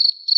Thank you.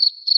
Thank you.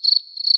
Thank you.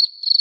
Thank you.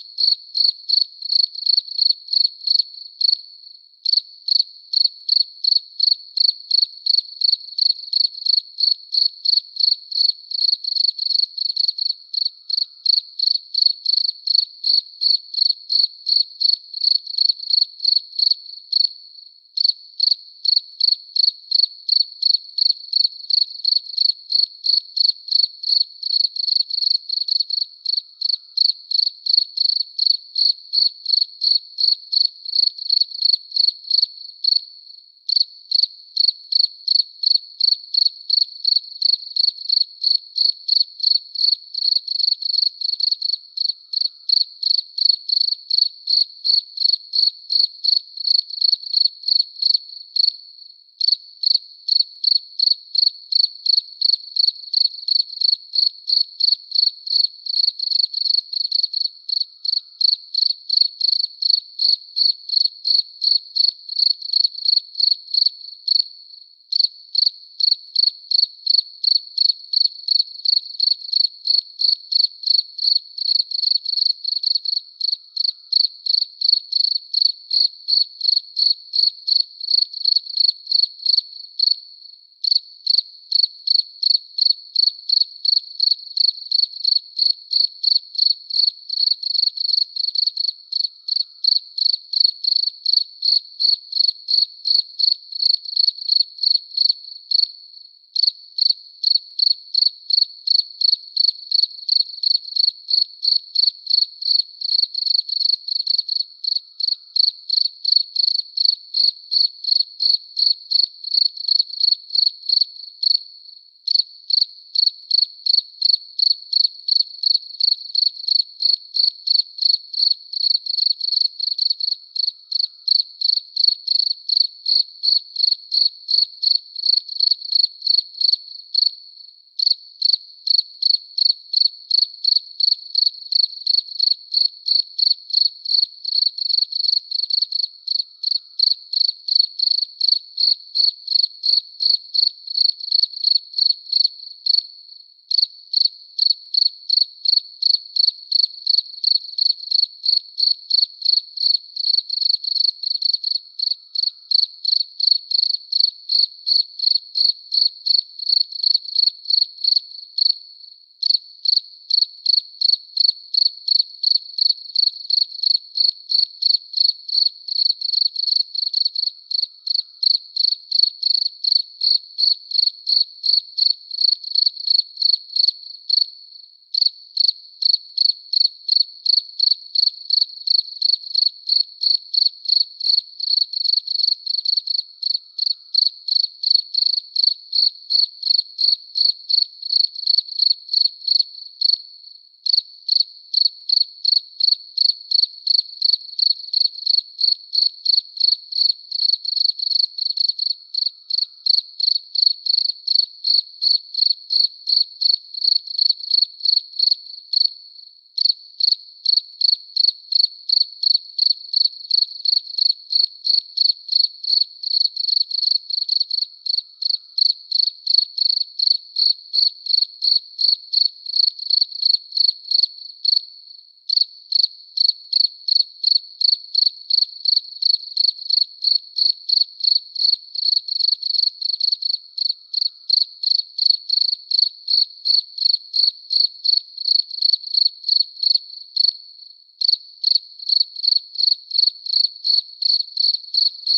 Thank you.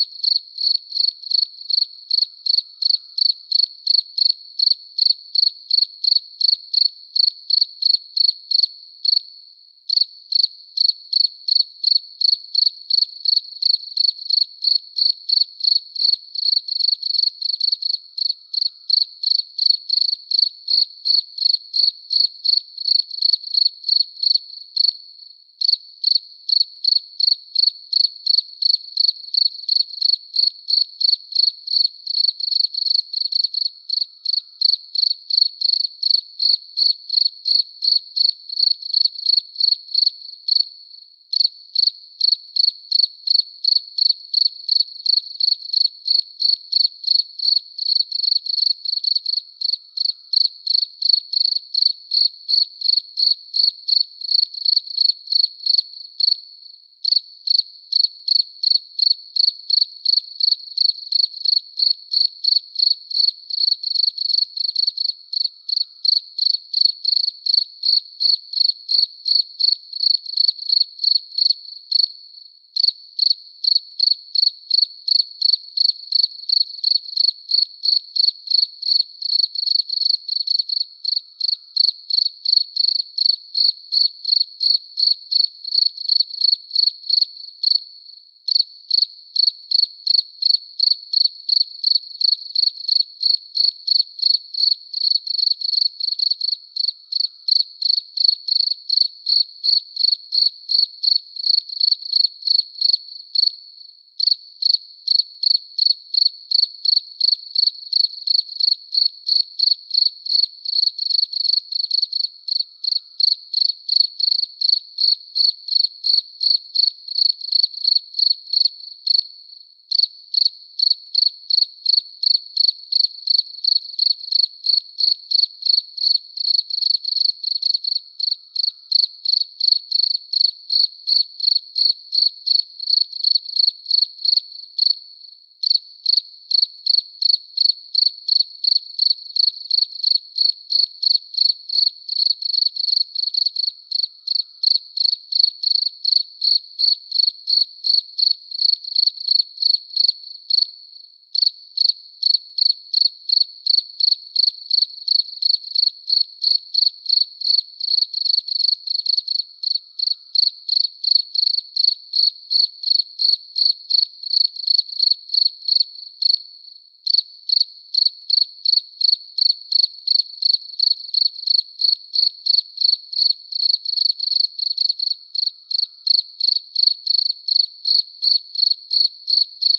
Thank you. Thank you.